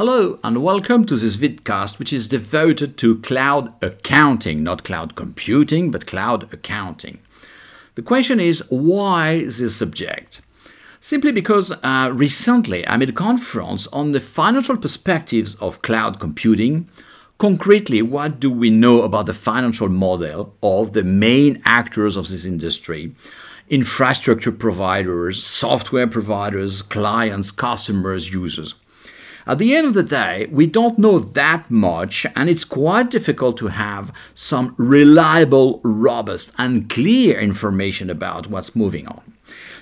Hello and welcome to this vidcast which is devoted to cloud accounting, not cloud computing, but cloud accounting. The question is why this subject? Simply because uh, recently I made a conference on the financial perspectives of cloud computing. Concretely, what do we know about the financial model of the main actors of this industry? Infrastructure providers, software providers, clients, customers, users. At the end of the day, we don't know that much, and it's quite difficult to have some reliable, robust, and clear information about what's moving on.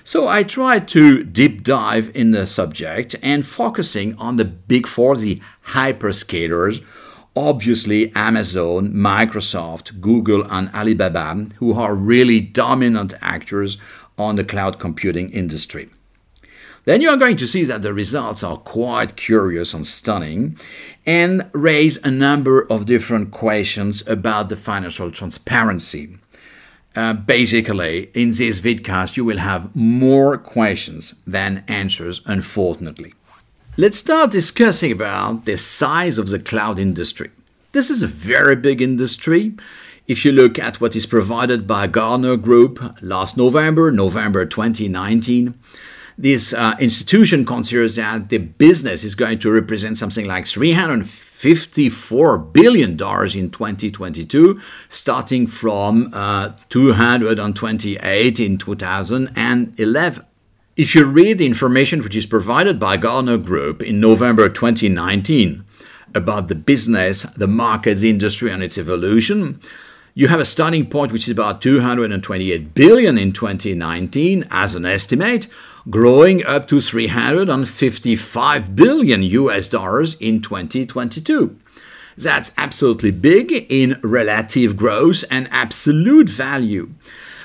So I tried to deep dive in the subject and focusing on the big four, the hyperscalers, obviously Amazon, Microsoft, Google, and Alibaba, who are really dominant actors on the cloud computing industry then you are going to see that the results are quite curious and stunning and raise a number of different questions about the financial transparency. Uh, basically, in this vidcast, you will have more questions than answers, unfortunately. Let's start discussing about the size of the cloud industry. This is a very big industry. If you look at what is provided by Gartner Group last November, November 2019, this uh, institution considers that the business is going to represent something like 354 billion dollars in 2022, starting from uh, 228 in 2011. If you read the information which is provided by Gartner Group in November 2019 about the business, the markets, industry, and its evolution, you have a starting point which is about 228 billion in 2019 as an estimate, growing up to 355 billion US dollars in 2022. That's absolutely big in relative growth and absolute value.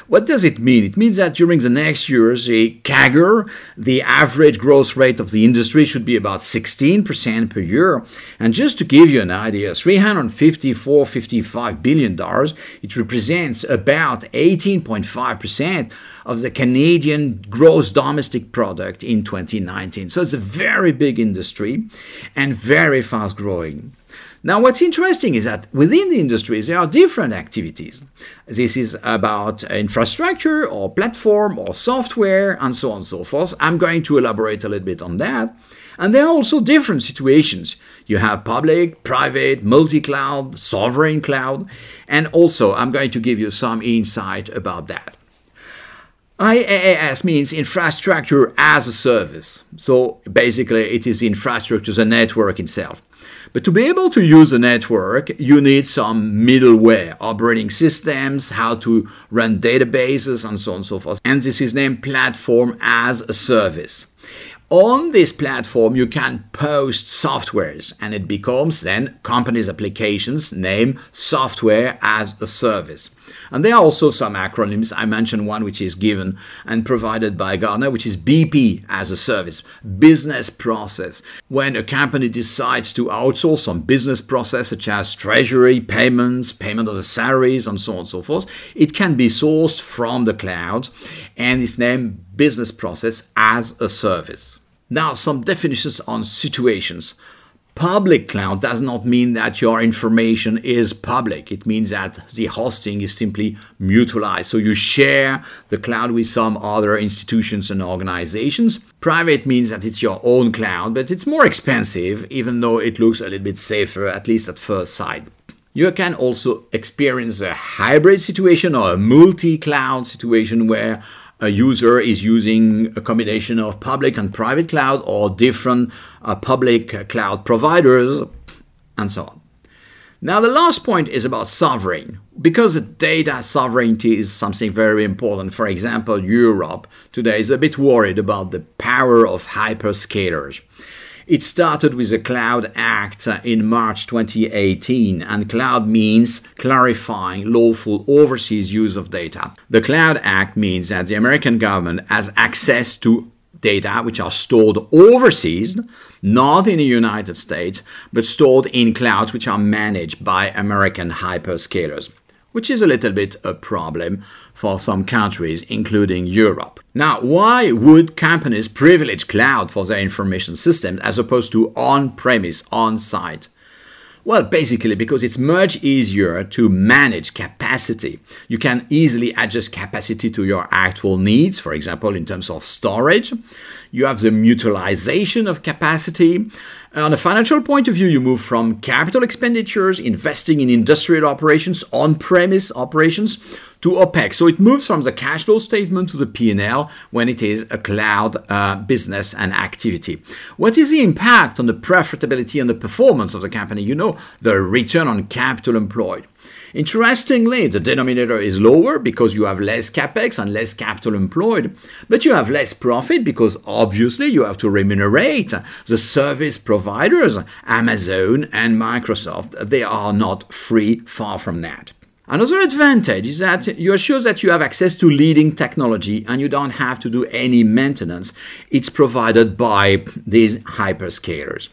What does it mean? It means that during the next years, the CAGR, the average growth rate of the industry, should be about 16% per year. And just to give you an idea, 354, 55 billion dollars, it represents about 18.5% of the Canadian gross domestic product in 2019. So it's a very big industry and very fast growing. Now, what's interesting is that within the industries, there are different activities. This is about infrastructure or platform or software and so on and so forth. I'm going to elaborate a little bit on that. And there are also different situations. You have public, private, multi cloud, sovereign cloud, and also I'm going to give you some insight about that. IaaS means infrastructure as a service. So basically, it is infrastructure, the network itself. But to be able to use a network, you need some middleware, operating systems, how to run databases, and so on and so forth. And this is named Platform as a Service. On this platform, you can post softwares, and it becomes then companies' applications named Software as a Service. And there are also some acronyms. I mentioned one which is given and provided by Gartner, which is BP as a service, business process. When a company decides to outsource some business process, such as treasury, payments, payment of the salaries, and so on and so forth, it can be sourced from the cloud and is named business process as a service. Now, some definitions on situations. Public cloud does not mean that your information is public. It means that the hosting is simply mutualized. So you share the cloud with some other institutions and organizations. Private means that it's your own cloud, but it's more expensive, even though it looks a little bit safer, at least at first sight. You can also experience a hybrid situation or a multi cloud situation where a user is using a combination of public and private cloud or different uh, public cloud providers, and so on. Now, the last point is about sovereign. Because data sovereignty is something very important, for example, Europe today is a bit worried about the power of hyperscalers. It started with the Cloud Act in March 2018, and cloud means clarifying lawful overseas use of data. The Cloud Act means that the American government has access to data which are stored overseas, not in the United States, but stored in clouds which are managed by American hyperscalers. which is a little bit a problem for some countries, including Europe. Now, why would companies privilege cloud for their information systems as opposed to on premise, on site? Well, basically because it's much easier to manage capacity. You can easily adjust capacity to your actual needs, for example, in terms of storage. You have the mutualization of capacity. On a financial point of view, you move from capital expenditures, investing in industrial operations, on-premise operations, to OPEX. So it moves from the cash flow statement to the P&L when it is a cloud uh, business and activity. What is the impact on the profitability and the performance of the company? You know, the return on capital employed. Interestingly, the denominator is lower because you have less capex and less capital employed, but you have less profit because obviously you have to remunerate the service providers, Amazon and Microsoft. They are not free, far from that. Another advantage is that you are sure that you have access to leading technology and you don't have to do any maintenance. It's provided by these hyperscalers.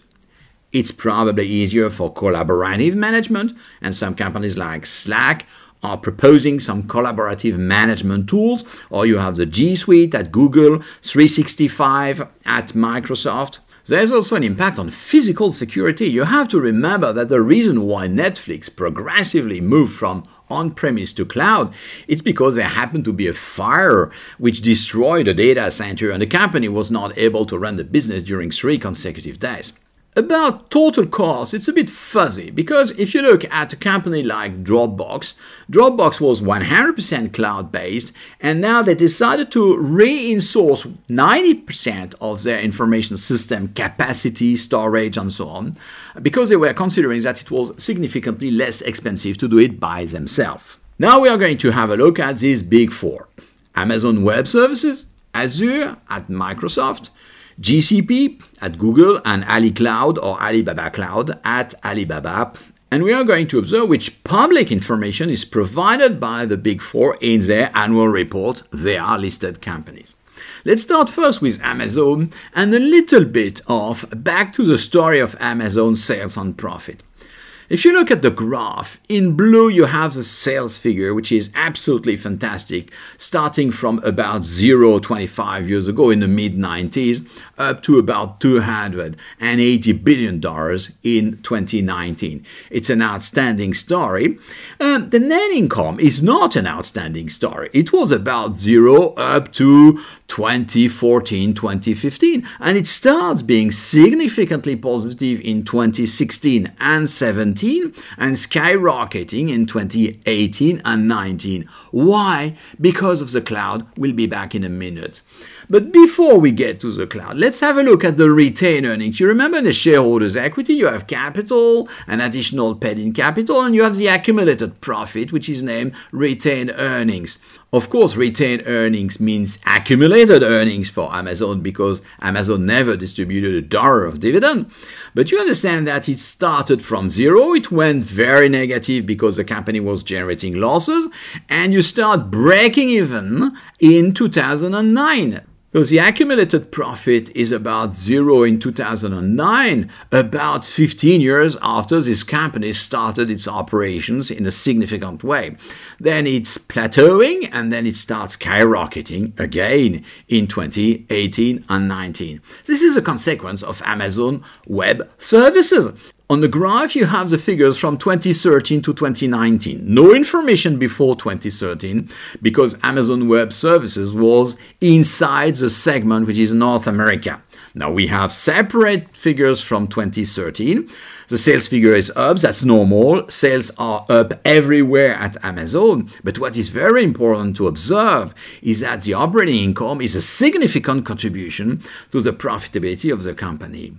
It's probably easier for collaborative management, and some companies like Slack are proposing some collaborative management tools, or you have the G Suite at Google, 365 at Microsoft. There's also an impact on physical security. You have to remember that the reason why Netflix progressively moved from on premise to cloud, it's because there happened to be a fire which destroyed a data center and the company was not able to run the business during three consecutive days. About total cost, it's a bit fuzzy because if you look at a company like Dropbox, Dropbox was 100% cloud based and now they decided to re-insource 90% of their information system capacity, storage, and so on because they were considering that it was significantly less expensive to do it by themselves. Now we are going to have a look at these big four Amazon Web Services, Azure at Microsoft, GCP at Google and Ali Cloud or Alibaba Cloud at Alibaba. And we are going to observe which public information is provided by the Big Four in their annual report. They are listed companies. Let's start first with Amazon and a little bit of back to the story of Amazon sales and profit. If you look at the graph, in blue you have the sales figure, which is absolutely fantastic, starting from about 0 25 years ago in the mid 90s up to about $280 billion in 2019. It's an outstanding story. Um, the net income is not an outstanding story. It was about 0 up to 2014, 2015, and it starts being significantly positive in 2016 and 17 and skyrocketing in 2018 and 19. Why? Because of the cloud. We'll be back in a minute. But before we get to the cloud, let's have a look at the retained earnings. You remember the shareholders' equity, you have capital and additional paid in capital, and you have the accumulated profit, which is named retained earnings. Of course, retained earnings means accumulated earnings for Amazon because Amazon never distributed a dollar of dividend. But you understand that it started from zero, it went very negative because the company was generating losses, and you start breaking even in 2009. So the accumulated profit is about zero in 2009, about 15 years after this company started its operations in a significant way. Then it's plateauing and then it starts skyrocketing again in 2018 and 19. This is a consequence of Amazon Web Services. On the graph, you have the figures from 2013 to 2019. No information before 2013 because Amazon Web Services was inside the segment which is North America. Now we have separate figures from 2013. The sales figure is up, that's normal. Sales are up everywhere at Amazon. But what is very important to observe is that the operating income is a significant contribution to the profitability of the company.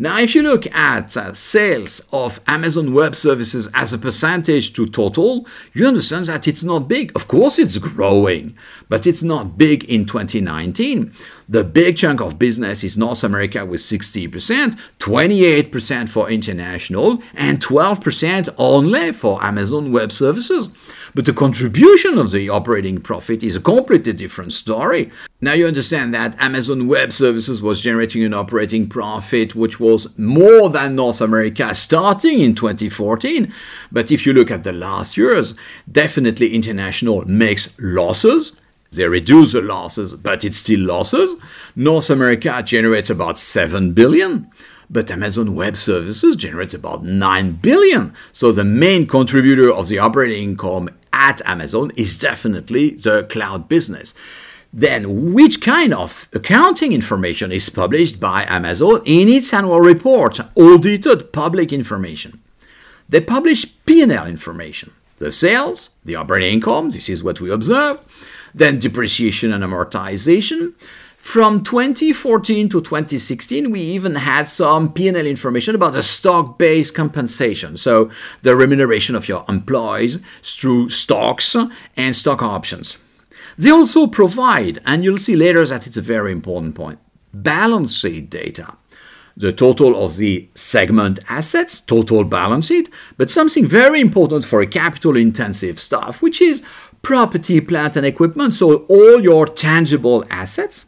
Now, if you look at uh, sales of Amazon Web Services as a percentage to total, you understand that it's not big. Of course, it's growing, but it's not big in 2019. The big chunk of business is North America with 60%, 28% for international, and 12% only for Amazon Web Services. But the contribution of the operating profit is a completely different story. Now you understand that Amazon Web Services was generating an operating profit which was more than North America starting in 2014. But if you look at the last years, definitely international makes losses they reduce the losses, but it's still losses. North America generates about 7 billion, but Amazon Web Services generates about 9 billion. So the main contributor of the operating income at Amazon is definitely the cloud business. Then, which kind of accounting information is published by Amazon in its annual report, audited public information? They publish P&L information. The sales, the operating income, this is what we observe then depreciation and amortization. From 2014 to 2016, we even had some P&L information about the stock-based compensation, so the remuneration of your employees through stocks and stock options. They also provide, and you'll see later that it's a very important point, balance sheet data. The total of the segment assets, total balance sheet, but something very important for capital intensive stuff, which is property, plant, and equipment, so all your tangible assets.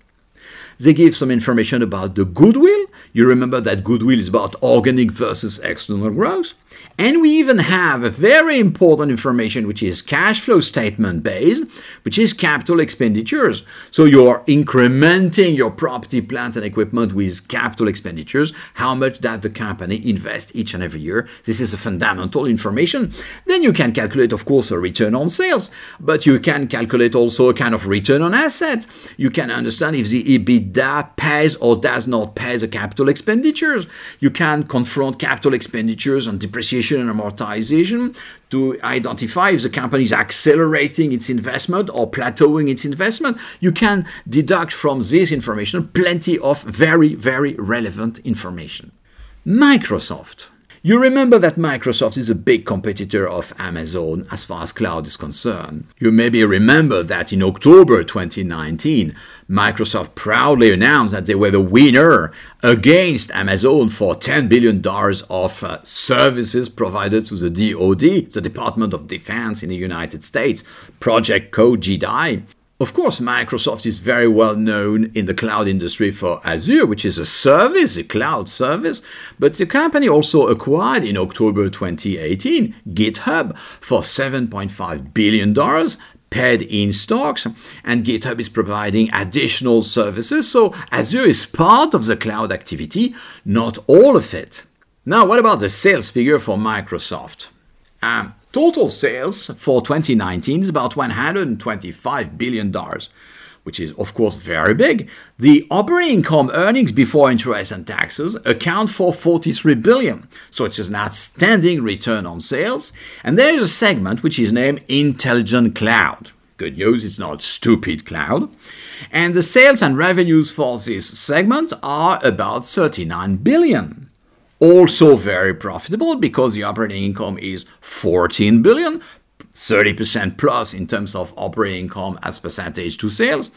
They give some information about the goodwill. You remember that goodwill is about organic versus external growth. And we even have a very important information which is cash flow statement based, which is capital expenditures. So you're incrementing your property, plant, and equipment with capital expenditures, how much does the company invest each and every year. This is a fundamental information. Then you can calculate, of course, a return on sales, but you can calculate also a kind of return on asset. You can understand if the EBITDA pays or does not pay the capital expenditures. You can confront capital expenditures and depreciation depreciation and amortization to identify if the company is accelerating its investment or plateauing its investment. You can deduct from this information plenty of very, very relevant information. Microsoft you remember that Microsoft is a big competitor of Amazon as far as cloud is concerned. You maybe remember that in October 2019, Microsoft proudly announced that they were the winner against Amazon for $10 billion of uh, services provided to the DoD, the Department of Defense in the United States, Project Code JEDI. Of course, Microsoft is very well known in the cloud industry for Azure, which is a service, a cloud service. But the company also acquired in October 2018 GitHub for $7.5 billion paid in stocks, and GitHub is providing additional services. So Azure is part of the cloud activity, not all of it. Now, what about the sales figure for Microsoft? Um, Total sales for 2019 is about $125 billion, which is, of course, very big. The operating income earnings before interest and taxes account for 43 billion. So it's an outstanding return on sales. And there is a segment which is named Intelligent Cloud. Good news, it's not stupid cloud. And the sales and revenues for this segment are about 39 billion also very profitable because the operating income is 14 billion 30% plus in terms of operating income as percentage to sales.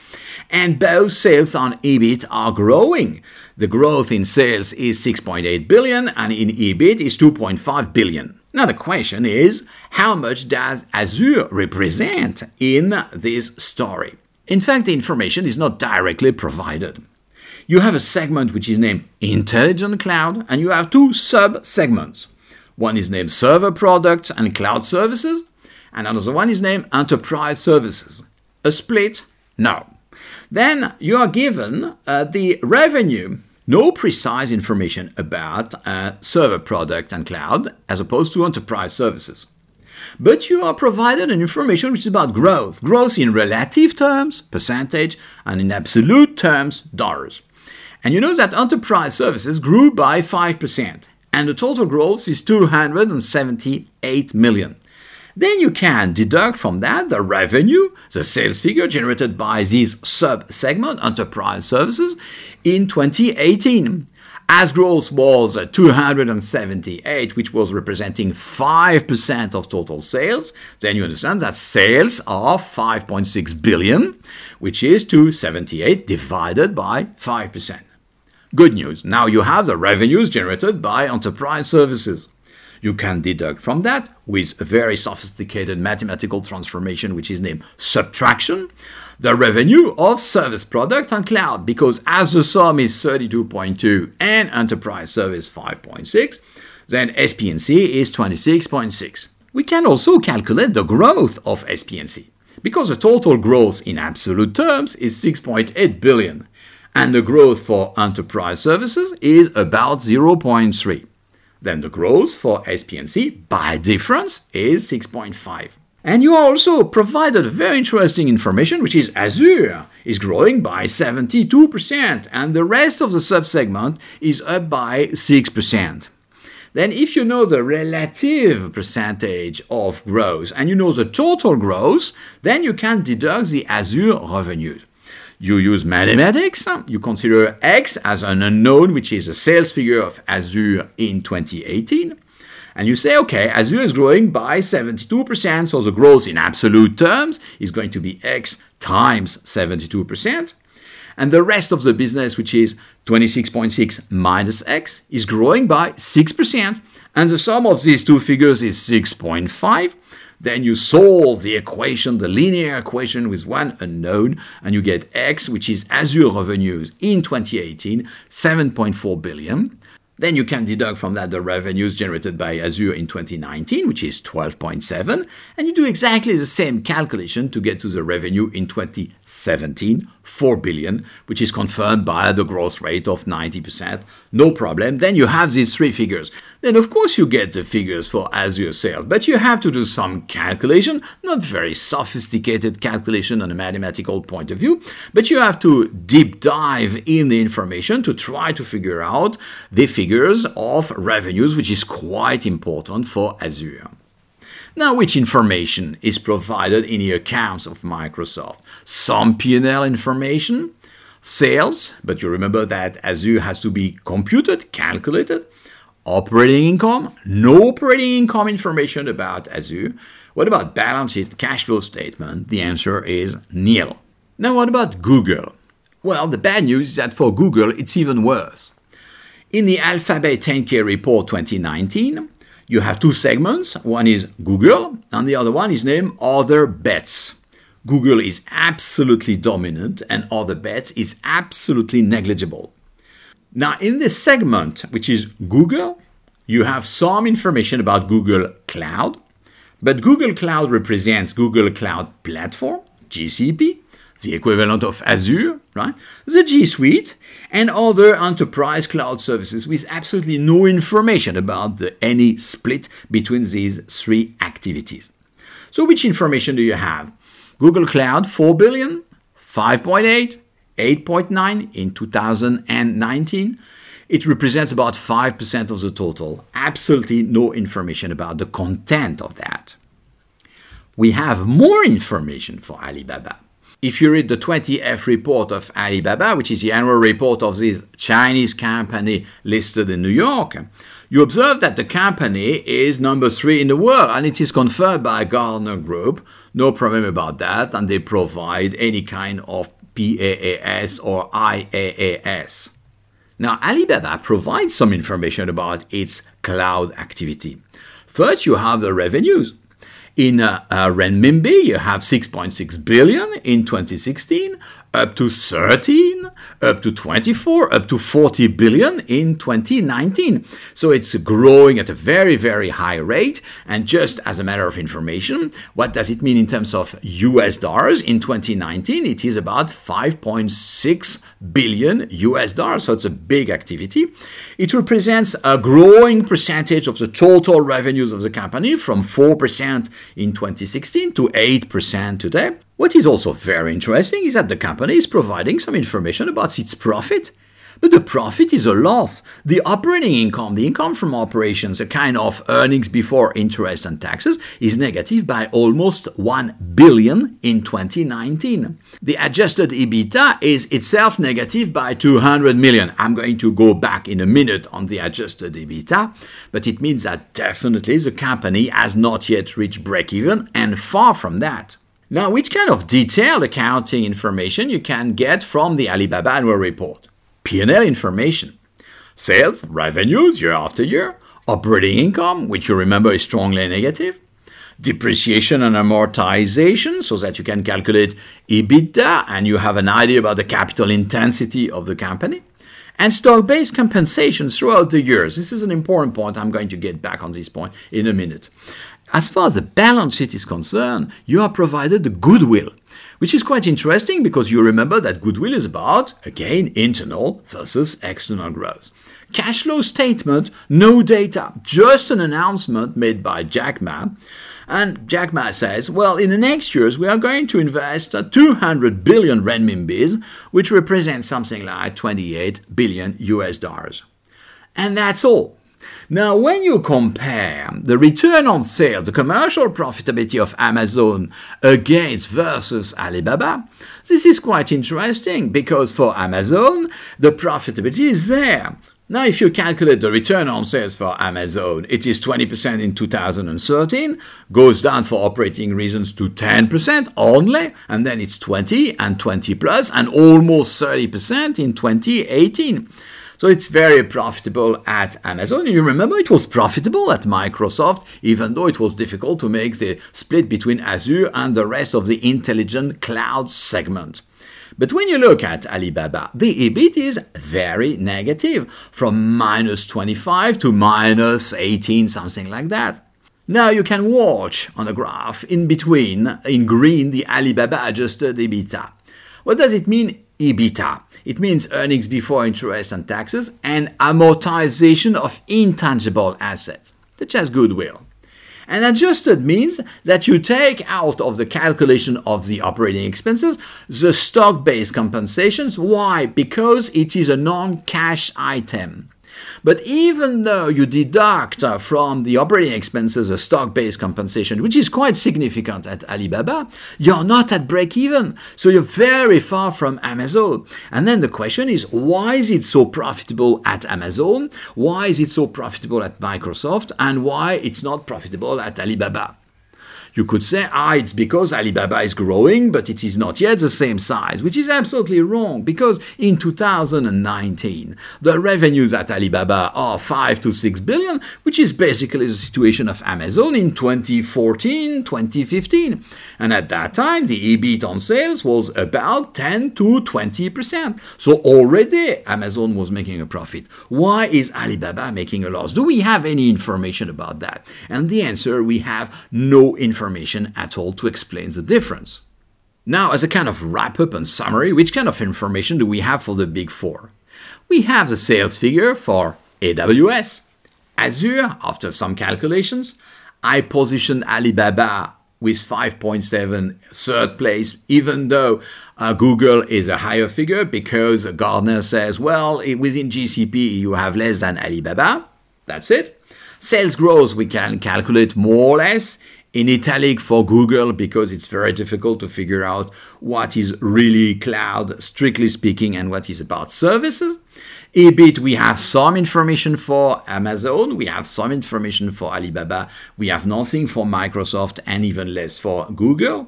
And both sales and ebit are growing. The growth in sales is 6.8 billion and in ebit is 2.5 billion. Now the question is how much does azure represent in this story? In fact the information is not directly provided. You have a segment which is named Intelligent Cloud, and you have two sub segments. One is named Server Products and Cloud Services, and another one is named Enterprise Services. A split? No. Then you are given uh, the revenue. No precise information about uh, server product and cloud as opposed to enterprise services. But you are provided an information which is about growth. Growth in relative terms, percentage, and in absolute terms, dollars. And you know that enterprise services grew by 5%, and the total growth is 278 million. Then you can deduct from that the revenue, the sales figure generated by this sub segment, enterprise services, in 2018. As growth was 278, which was representing 5% of total sales, then you understand that sales are 5.6 billion, which is 278 divided by 5%. Good news. Now you have the revenues generated by enterprise services. You can deduct from that with a very sophisticated mathematical transformation, which is named subtraction, the revenue of service product on cloud, because as the sum is 32.2 and enterprise service 5.6, then SP&C is 26.6. We can also calculate the growth of SP&C because the total growth in absolute terms is 6.8 billion and the growth for enterprise services is about 0.3. Then the growth for SP&C by difference is 6.5. And you also provided very interesting information, which is Azure is growing by 72%, and the rest of the subsegment is up by 6%. Then, if you know the relative percentage of growth and you know the total growth, then you can deduct the Azure revenues. You use mathematics, you consider X as an unknown, which is a sales figure of Azure in 2018 and you say, okay, Azure is growing by 72%, so the growth in absolute terms is going to be X times 72%. And the rest of the business, which is 26.6 minus X, is growing by 6%. And the sum of these two figures is 6.5. Then you solve the equation, the linear equation with one unknown, and you get X, which is Azure revenues in 2018, 7.4 billion. Then you can deduct from that the revenues generated by Azure in 2019, which is 12.7, and you do exactly the same calculation to get to the revenue in 2017, 4 billion, which is confirmed by the growth rate of 90%. No problem. Then you have these three figures. Then, of course, you get the figures for Azure sales, but you have to do some calculation, not very sophisticated calculation on a mathematical point of view, but you have to deep dive in the information to try to figure out the figures of revenues, which is quite important for Azure. Now, which information is provided in the accounts of Microsoft? Some P&L information, sales, but you remember that Azure has to be computed, calculated, operating income, no operating income information about Azure. What about balance sheet, cash flow statement? The answer is nil. Now, what about Google? Well, the bad news is that for Google, it's even worse. In the Alphabet 10K report 2019, you have two segments. One is Google, and the other one is named Other Bets. Google is absolutely dominant, and Other Bets is absolutely negligible. Now, in this segment, which is Google, you have some information about Google Cloud, but Google Cloud represents Google Cloud Platform, GCP, the equivalent of Azure, right? The G Suite, and other enterprise cloud services with absolutely no information about the, any split between these three activities. So, which information do you have? Google Cloud 4 billion, 5.8, 8.9 in 2019. It represents about 5% of the total. Absolutely no information about the content of that. We have more information for Alibaba if you read the 20F report of Alibaba, which is the annual report of this Chinese company listed in New York, you observe that the company is number three in the world and it is confirmed by Gartner Group. No problem about that, and they provide any kind of PAAS or IAAS. Now, Alibaba provides some information about its cloud activity. First, you have the revenues. In uh, uh, renminbi, you have 6.6 billion in 2016, up to 13, up to 24, up to 40 billion in 2019. So it's growing at a very, very high rate. And just as a matter of information, what does it mean in terms of US dollars? In 2019, it is about 5.6 billion US dollars. So it's a big activity. It represents a growing percentage of the total revenues of the company from 4% in 2016 to 8% today. What is also very interesting is that the company is providing some information about its profit. But the profit is a loss. The operating income, the income from operations, a kind of earnings before interest and taxes, is negative by almost 1 billion in 2019. The adjusted EBITDA is itself negative by 200 million. I'm going to go back in a minute on the adjusted EBITDA, but it means that definitely the company has not yet reached break even and far from that. Now, which kind of detailed accounting information you can get from the Alibaba annual report? P&L information, sales, revenues year after year, operating income, which you remember is strongly negative, depreciation and amortization, so that you can calculate EBITDA and you have an idea about the capital intensity of the company, and stock based compensation throughout the years. This is an important point. I'm going to get back on this point in a minute. As far as the balance sheet is concerned, you are provided the goodwill which is quite interesting because you remember that goodwill is about, again, internal versus external growth. Cash flow statement, no data, just an announcement made by Jack Ma. And Jack Ma says, well, in the next years, we are going to invest 200 billion renminbis, which represents something like 28 billion US dollars. And that's all. Now, when you compare the return on sales, the commercial profitability of Amazon against versus Alibaba, this is quite interesting because for Amazon, the profitability is there. Now, if you calculate the return on sales for Amazon, it is 20% in 2013, goes down for operating reasons to 10% only, and then it's 20 and 20 plus, and almost 30% in 2018. So it's very profitable at Amazon. You remember it was profitable at Microsoft, even though it was difficult to make the split between Azure and the rest of the intelligent cloud segment. But when you look at Alibaba, the EBIT is very negative, from minus 25 to minus 18, something like that. Now you can watch on the graph in between, in green, the Alibaba adjusted EBITDA. What does it mean, EBITDA? It means earnings before interest and taxes and amortization of intangible assets, such as goodwill. And adjusted means that you take out of the calculation of the operating expenses the stock based compensations. Why? Because it is a non cash item. But even though you deduct uh, from the operating expenses a stock based compensation, which is quite significant at Alibaba, you're not at break even. So you're very far from Amazon. And then the question is why is it so profitable at Amazon? Why is it so profitable at Microsoft? And why it's not profitable at Alibaba? You could say, ah, it's because Alibaba is growing, but it is not yet the same size, which is absolutely wrong because in 2019, the revenues at Alibaba are 5 to 6 billion, which is basically the situation of Amazon in 2014, 2015. And at that time, the EBIT on sales was about 10 to 20%. So already Amazon was making a profit. Why is Alibaba making a loss? Do we have any information about that? And the answer, we have no information information at all to explain the difference. Now, as a kind of wrap up and summary, which kind of information do we have for the big four? We have the sales figure for AWS, Azure, after some calculations. I position Alibaba with 5.7 third place, even though uh, Google is a higher figure because Gartner says, well, within GCP you have less than Alibaba. That's it. Sales growth we can calculate more or less in italic for Google because it's very difficult to figure out what is really cloud, strictly speaking, and what is about services. EBIT, we have some information for Amazon, we have some information for Alibaba, we have nothing for Microsoft, and even less for Google.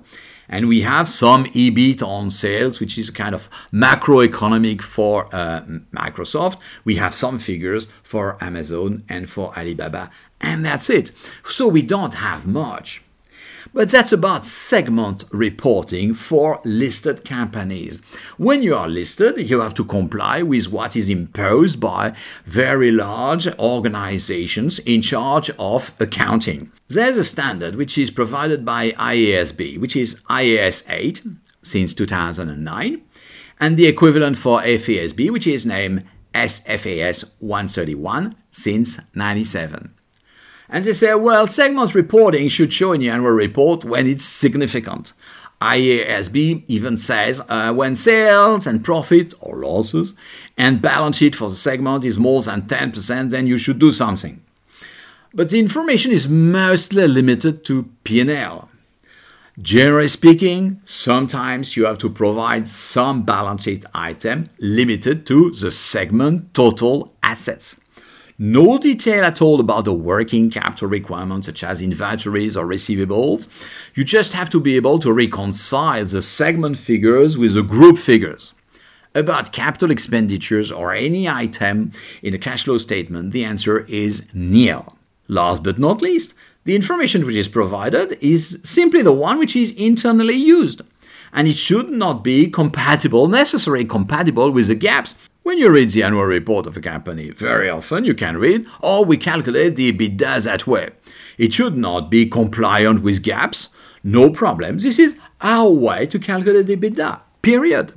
And we have some EBIT on sales, which is kind of macroeconomic for uh, Microsoft. We have some figures for Amazon and for Alibaba and that's it. So we don't have much. But that's about segment reporting for listed companies. When you are listed, you have to comply with what is imposed by very large organizations in charge of accounting. There's a standard which is provided by IASB, which is IAS 8 since 2009, and the equivalent for FASB, which is named SFAS 131 since 97. And they say, well, segment reporting should show in the annual report when it's significant. IASB even says uh, when sales and profit or losses and balance sheet for the segment is more than 10%, then you should do something. But the information is mostly limited to P&L. Generally speaking, sometimes you have to provide some balance sheet item limited to the segment total assets. No detail at all about the working capital requirements such as inventories or receivables. You just have to be able to reconcile the segment figures with the group figures. About capital expenditures or any item in a cash flow statement, the answer is nil. Last but not least, the information which is provided is simply the one which is internally used, and it should not be compatible, necessarily compatible with the GAAPs. When you read the annual report of a company, very often you can read, oh, we calculate the EBITDA that way. It should not be compliant with GAAPs. No problem. This is our way to calculate the EBITDA. Period.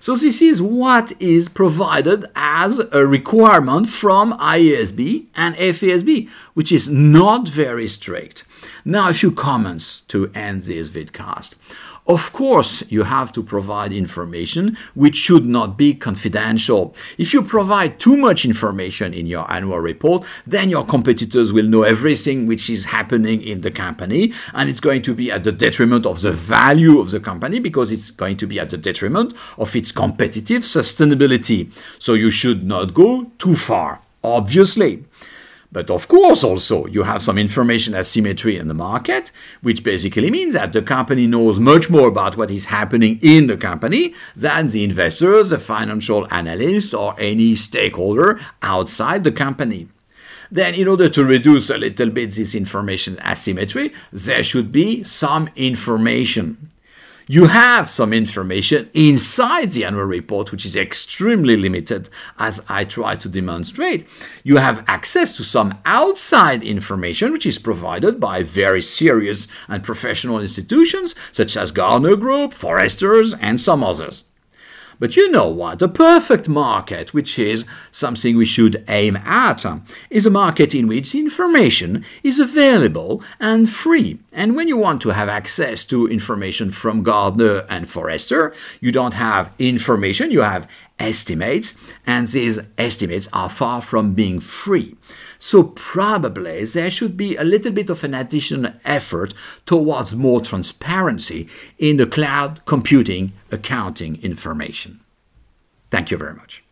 So this is what is provided as a requirement from IASB and FASB, which is not very strict. Now, a few comments to end this vidcast. Of course, you have to provide information which should not be confidential. If you provide too much information in your annual report, then your competitors will know everything which is happening in the company, and it's going to be at the detriment of the value of the company because it's going to be at the detriment of its competitive sustainability. So you should not go too far, obviously. But of course, also, you have some information asymmetry in the market, which basically means that the company knows much more about what is happening in the company than the investors, the financial analysts, or any stakeholder outside the company. Then, in order to reduce a little bit this information asymmetry, there should be some information you have some information inside the annual report, which is extremely limited, as I try to demonstrate. You have access to some outside information, which is provided by very serious and professional institutions, such as Gartner Group, Forresters, and some others. But you know what? A perfect market, which is something we should aim at, is a market in which information is available and free. And when you want to have access to information from Gartner and Forrester, you don't have information, you have estimates, and these estimates are far from being free. So probably there should be a little bit of an additional effort towards more transparency in the cloud computing accounting information. Thank you very much.